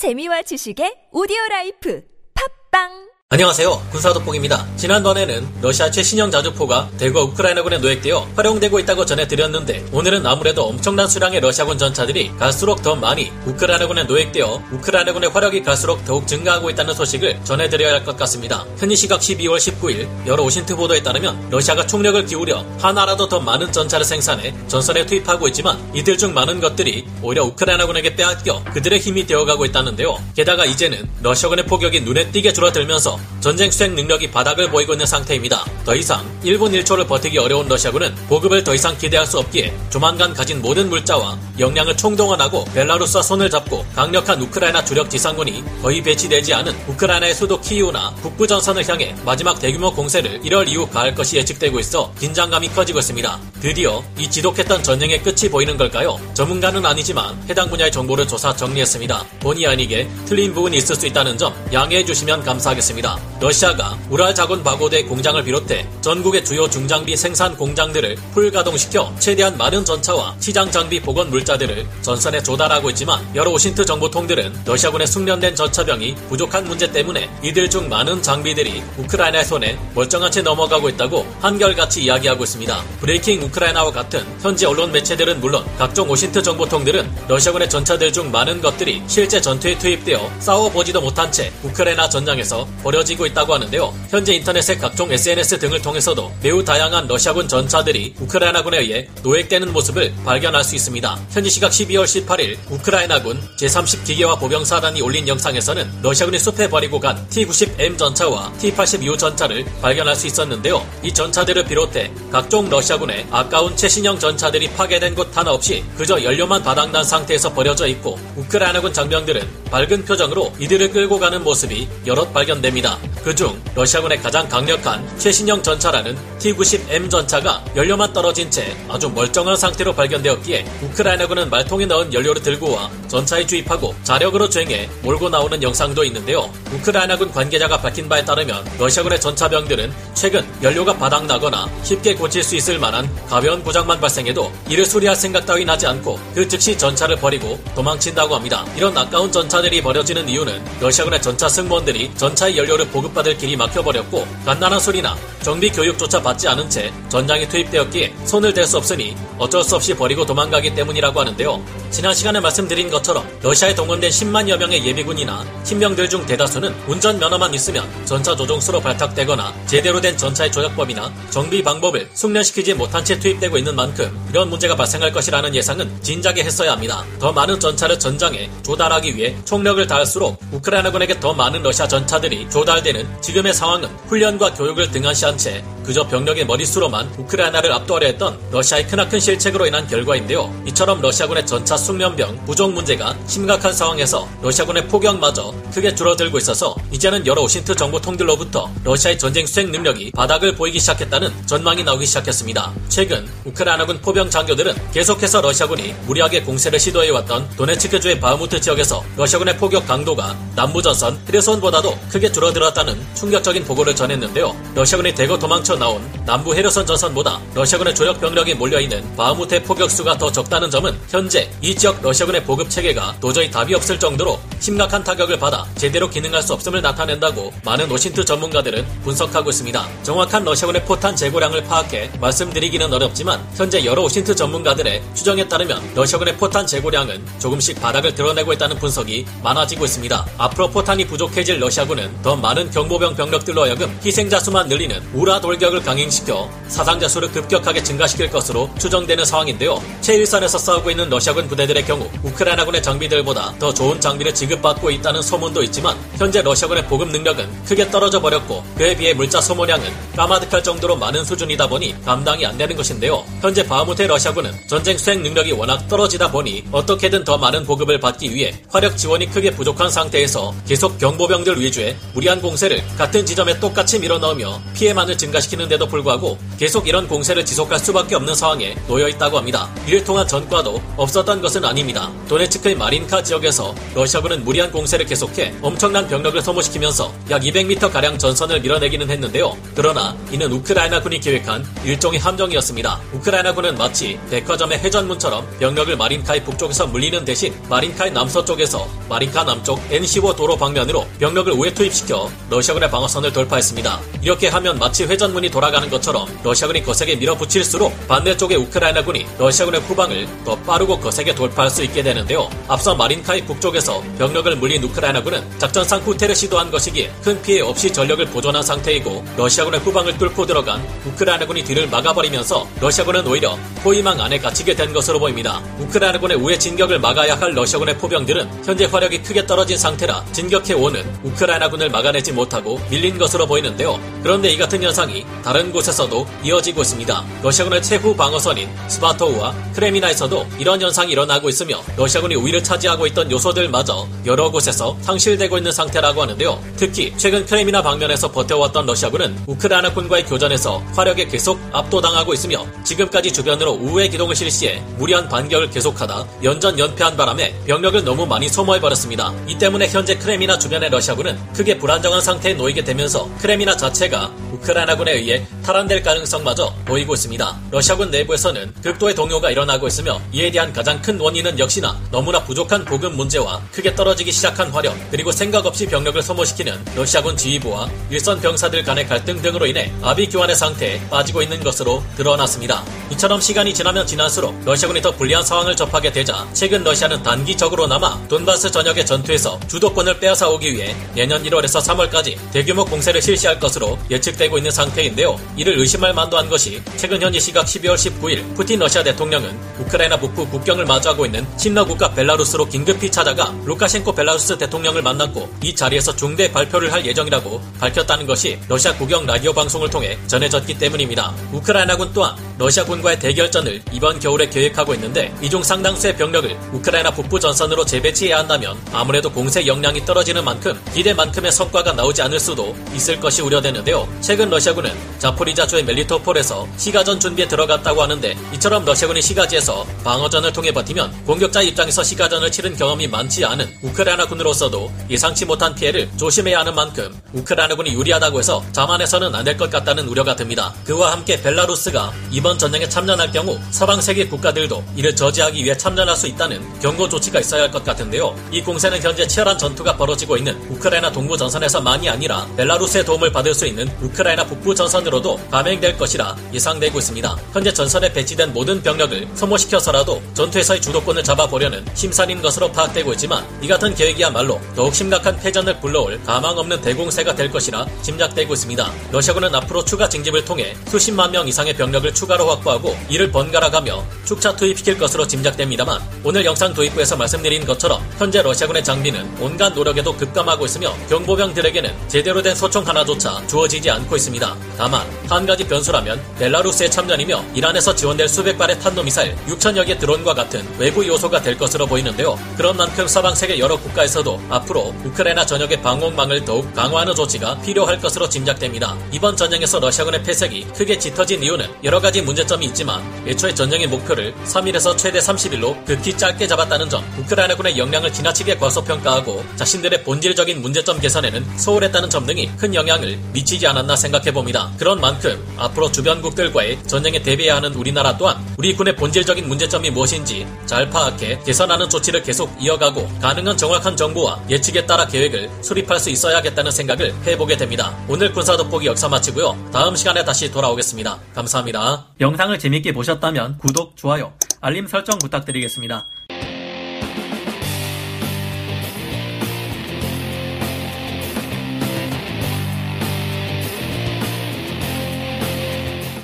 재미와 지식의 오디오 라이프. 팟빵 안녕하세요. 군사도폭입니다. 지난번에는 러시아 최신형 자주포가 대거 우크라이나군에 노획되어 활용되고 있다고 전해드렸는데 오늘은 아무래도 엄청난 수량의 러시아군 전차들이 갈수록 더 많이 우크라이나군에 노획되어 우크라이나군의 화력이 갈수록 더욱 증가하고 있다는 소식을 전해드려야 할 것 같습니다. 현지 시각 12월 19일 여러 OSINT 보도에 따르면 러시아가 총력을 기울여 하나라도 더 많은 전차를 생산해 전선에 투입하고 있지만 이들 중 많은 것들이 오히려 우크라이나군에게 빼앗겨 그들의 힘이 되어가고 있다는데요. 게다가 이제는 러시아군의 포격이 눈에 띄게 줄어들면서 전쟁 수행 능력이 바닥을 보이고 있는 상태입니다. 더 이상 1분 1초를 버티기 어려운 러시아군은 보급을 더 이상 기대할 수 없기에 조만간 가진 모든 물자와 역량을 총동원하고 벨라루스와 손을 잡고 강력한 우크라이나 주력 지상군이 거의 배치되지 않은 우크라이나의 수도 키이우나 북부 전선을 향해 마지막 대규모 공세를 1월 이후 가할 것이 예측되고 있어 긴장감이 커지고 있습니다. 드디어 이 지독했던 전쟁의 끝이 보이는 걸까요? 전문가는 아니지만 해당 분야의 정보를 조사 정리했습니다. 본의 아니게 틀린 부분이 있을 수 있다는 점 양해해 주시면 감사하겠습니다. 러시아가 우랄 자군 바고대 공장을 비롯해 전국의 주요 중장비 생산 공장들을 풀가동시켜 최대한 많은 전차와 시장 장비 복원 물자들을 전선에 조달하고 있지만 여러 오신트 정보통들은 러시아군의 숙련된 전차병이 부족한 문제 때문에 이들 중 많은 장비들이 우크라이나의 손에 멀쩡한 채 넘어가고 있다고 한결같이 이야기하고 있습니다. 브레이킹 우크라이나와 같은 현지 언론 매체들은 물론 각종 OSINT 정보통들은 러시아군의 전차들 중 많은 것들이 실제 전투에 투입되어 싸워보지도 못한 채 우크라이나 전장에서 버려 지고 있다고 하는데요. 현재 인터넷의 각종 SNS 등을 통해서도 매우 다양한 러시아군 전차들이 우크라이나군에 의해 노획되는 모습을 발견할 수 있습니다. 현지 시각 12월 18일 우크라이나군 제30기계화 보병사단이 올린 영상에서는 러시아군이 숲에 버리고 간 T-90M 전차와 T-82 전차를 발견할 수 있었는데요. 이 전차들을 비롯해 각종 러시아군의 아까운 최신형 전차들이 파괴된 곳 하나 없이 그저 연료만 바닥난 상태에서 버려져 있고 우크라이나군 장병들은 밝은 표정으로 이들을 끌고 가는 모습이 여럿 발견됩니다. 그중 러시아군의 가장 강력한 최신형 전차라는 T-90M 전차가 연료만 떨어진 채 아주 멀쩡한 상태로 발견되었기에 우크라이나군은 말통에 넣은 연료를 들고 와 전차에 주입하고 자력으로 주행해 몰고 나오는 영상도 있는데요. 우크라이나군 관계자가 밝힌 바에 따르면 러시아군의 전차병들은 최근 연료가 바닥나거나 쉽게 고칠 수 있을 만한 가벼운 고장만 발생해도 이를 수리할 생각 따윈 하지 않고 그 즉시 전차를 버리고 도망친다고 합니다. 이런 아까운 전차들이 버려지는 이유는 러시아군의 전차 승무원들이 전차의 연료를 보급받을 길이 막혀버렸고 간단한 소리나 정비 교육조차 받지 않은 채 전장에 투입되었기에 손을 댈 수 없으니 어쩔 수 없이 버리고 도망가기 때문이라고 하는데요. 지난 시간에 말씀드린 것처럼 러시아에 동원된 10만여 명의 예비군이나 신병들 중 대다수는 운전 면허만 있으면 전차 조종수로 발탁되거나 제대로 된 전차의 조작법이나 정비 방법을 숙련시키지 못한 채 투입되고 있는 만큼 이런 문제가 발생할 것이라는 예상은 진작에 했어야 합니다. 더 많은 전차를 전장에 조달하기 위해 총력을 다할수록 우크라이나군에게 더 많은 러시아 전차들이 조달되는 지금의 상황은 훈련과 교육을 등한시한 채 그저 병력의 머릿수로만 우크라이나를 압도하려 했던 러시아의 크나큰 실책으로 인한 결과인데요. 이처럼 러시아군의 전차 숙련병 부족 문제가 심각한 상황에서 러시아군의 포격마저 크게 줄어들고 있어서 이제는 여러 OSINT 정보 통들로부터 러시아의 전쟁 수행 능력이 바닥을 보이기 시작했다는 전망이 나오기 시작했습니다. 최근 우크라이나군 포병 장교들은 계속해서 러시아군이 무리하게 공세를 시도해왔던 도네츠크주의 바흐무트 지역에서 러시아군의 포격 강도가 남부전선 헤르손보다도 크게 줄어들었다는 충격적인 보고를 전했는데요. 러시아군이 대거 도망쳐 나온 남부 헤르손 전선보다 러시아군의 주력 병력이 몰려있는 바흐무트의 포격수가 더 적다는 점은 현재 이 지역 러시아군의 보급 체계가 도저히 답이 없을 정도로 심각한 타격을 받아 제대로 기능할 수 없음을 나타낸다고 많은 OSINT 전문가들은 분석하고 있습니다. 정확한 러시아군의 포탄 재고량을 파악해 말씀드리기는 어렵지만 현재 여러 OSINT 전문가들의 추정에 따르면 러시아군의 포탄 재고량은 조금씩 바닥을 드러내고 있다는 분석이 많아지고 있습니다. 앞으로 포탄이 부족해질 러시아군은 더 많은 경보병 병력들로 하여금 희생자 수만 늘리는 우라 돌격을 강행시켜 사상자 수를 급격하게 증가시킬 것으로 추정되는 상황인데요. 최일선에서 싸우고 있는 러시아군 부대들의 경우 우크라이나군의 장비들보다 더 좋은 장비를 지급받고 있다는 소문도 있지만 현재 러시아군의 보급 능력은 크게 떨어져 버렸고 그에 비해 물자 소모량 은 까마득할 정도로 많은 수준이다 보니 감당이 안 되는 것인데요. 현재 바하무트의 러시아군은 전쟁 수행 능력이 워낙 떨어지다 보니 어떻게든 더 많은 보급을 받기 위해 화력 지원이 크게 부족한 상태에서 계속 경보병들 위주의 무리한 공세를 같은 지점에 똑같이 밀어넣으며 피해만을 증가시키는데도 불구하고 계속 이런 공세를 지속할 수밖에 없는 상황에 놓여 있다고 합니다. 이를 통한 전과도 없었던 것은 아닙니다. 도네츠크의 마린카 지역에서 러시아군은 무리한 공세를 계속해 엄청난 병력을 소모시키면서 약 200m 가량 전선을 밀어내기는 했는데요. 그러나 이는 우크라이나군이 계획한 일종의 함정이었습니다. 우크라이나군은 마치 백화점의 회전문처럼 병력을 마린카의 북쪽에서 물리는 대신 마린카의 남서쪽에서 마린카 남쪽 N15 도로 방면으로 병력을 우회 투입시켜 러시아군의 방어선을 돌파했습니다. 이렇게 하면 마치 회전문이 돌아가는 것처럼 러시아군이 거세게 밀어붙일수록 반대쪽의 우크라이나군이 러시아군의 후방을 더 빠르고 거세게 돌파할 수 있게 되는데요. 앞서 마린카의 북쪽에서 병력을 물린 우크라이나군은 작전상 후퇴를 시도한 것이기에 큰 피해 없이 전력을 보존한 상태이고 러시아 군의 후방을 뚫고 들어간 우크라이나군이 뒤를 막아버리면서 러시아군은 오히려 포위망 안에 갇히게 된 것으로 보입니다. 우크라이나군의 우회 진격을 막아야 할 러시아군의 포병들은 현재 화력이 크게 떨어진 상태라 진격해 오는 우크라이나군을 막아내지 못하고 밀린 것으로 보이는데요. 그런데 이 같은 현상이 다른 곳에서도 이어지고 있습니다. 러시아군의 최후 방어선인 스바토우와 크레미나에서도 이런 현상이 일어나고 있으며 러시아군이 우위를 차지하고 있던 요소들마저 여러 곳에서 상실되고 있는 상태라고 하는데요. 특히 최근 크레미나 방면에서 버텨왔던 러시아군은 우크라이나군과의 교전에서 화력에 계속 압도당하고 있으며 지금까지 주변으로 우회 기동을 실시해 무리한 반격을 계속하다 연전 연패한 바람에 병력을 너무 많이 소모해버렸습니다. 이 때문에 현재 크레미나 주변의 러시아군은 크게 불안정한 상태에 놓이게 되면서 크레미나 자체가 우크라이나군에 의해 탈환될 가능성마저 보이고 있습니다. 러시아군 내부에서는 극도의 동요가 일어나고 있으며 이에 대한 가장 큰 원인은 역시나 너무나 부족한 보급 문제와 크게 떨어지기 시작한 화력 그리고 생각 없이 병력을 소모시키는 러시아군 지휘부와 일선 병사들 간의 갈등 등으로 인해 아비 교환의 상태에 빠지고 있는 것으로 드러났습니다. 이처럼 시간이 지나면 지날수록 러시아군이 더 불리한 상황을 접하게 되자 최근 러시아는 단기적으로나마 돈바스 전역의 전투에서 주도권을 빼앗아 오기 위해 내년 1월에서 3월까지 대규모 공세를 실시할 것으로 예측되고 있는 상태인데요. 이를 의심할 만도 한 것이 최근 현지 시각 12월 19일 푸틴 러시아 대통령은 우크라이나 북부 국경을 마주하고 있는 친러 국가 벨라루스로 긴급히 찾아가 루카셴코 벨라루스 대통령을 만났고 이 자리에서 중대 발표를 할 예정이라고 밝혔다는 것이 러시아 국영 라디오 방송을 통해 전해졌기 때문입니다. 우크라이나군 또한 러시아군과의 대결전을 이번 겨울에 계획하고 있는데 이 중 상당수의 병력을 우크라이나 북부 전선으로 재배치해야 한다면 아무래도 공세 역량이 떨어지는 만큼 기대만큼의 성과가 나오지 않을 수도 있을 것이 우려되는데요. 최근 러시아군은 자포리자주의 멜리토폴에서 시가전 준비에 들어갔다고 하는데 이처럼 러시아군이 시가지에서 방어전을 통해 버티면 공격자 입장에서 시가전을 치른 경험이 많지 않은 우크라이나군으로서도 예상치 못한 피해를 조심해야 하는 만큼 우크라이나군이 유리하다고 해서 자만해서는 안 될 것 같다는 우려가 듭니다. 그와 함께 벨라루스가 이번 전쟁에 참전할 경우 서방 세계 국가들도 이를 저지하기 위해 참전할 수 있다는 경고 조치가 있어야 할 것 같은데요. 이 공세는 현재 치열한 전투가 벌어지고 있는 우크라이나 동부 전선에서만이 아니라 벨라루스의 도움을 받을 수 있는 우크라이나 북부 전선으로도 감행될 것이라 예상되고 있습니다. 현재 전선에 배치된 모든 병력을 소모시켜서라도 전투에서의 주도권을 잡아보려는 심산인 것으로 파악되고 있지만 이 같은 계획이야말로 더욱 심각한 패전을 불러올 가망 없는 대공세가 될 것이라 짐작되고 있습니다. 러시아군은 앞으로 추가 징집을 통해 수십만 명 이상의 병력을 추가로 확보하고 이를 번갈아가며 축차 투입시킬 것으로 짐작됩니다만 오늘 영상 도입부에서 말씀드린 것처럼 현재 러시아군의 장비는 온갖 노력에도 급감하고 있으며 경보병들에게는 제대로 된 소총 하나조차 주어지지 않고 있습니다. 다만 한 가지 변수라면 벨라루스의 참전이며 이란에서 지원될 수백 발의 탄도미사일 6천여 개 드론과 같은 외부 요소가 될 것으로 보이는데요. 그런 만큼 서방 세계 여러 국가에서도 앞으로 우크라이나 전역의 방공망을 더욱 강화하는 조치가 필요할 것으로 짐작됩니다. 이번 전쟁에서 러시아군의 패색이 크게 짙어진 이유는 여러 가지 문제점이 있지만 애초에 전쟁의 목표를 3일에서 최대 30일로 극히 짧게 잡았다는 점, 우크라이나군의 역량을 지나치게 과소평가하고 자신들의 본질적인 문제점 개선에는 소홀했다는 점 등이 큰 영향을 미치지 않았나 생각해봅니다. 그런 만큼 앞으로 주변국들과의 전쟁에 대비해야 하는 우리나라 또한 우리 군의 본질적인 문제점이 무엇인지 잘 파악해 개선하는 조치를 계속 이어가고 가능한 정확한 정보와 예측에 따라 계획을 수립할 수 있어야겠다는 생각을 해보게 됩니다. 오늘 군사 돋보기 역사 마치고요. 다음 시간에 다시 돌아오겠습니다. 감사합니다. 영상을 재밌게 보셨다면 구독, 좋아요, 알림 설정 부탁드리겠습니다.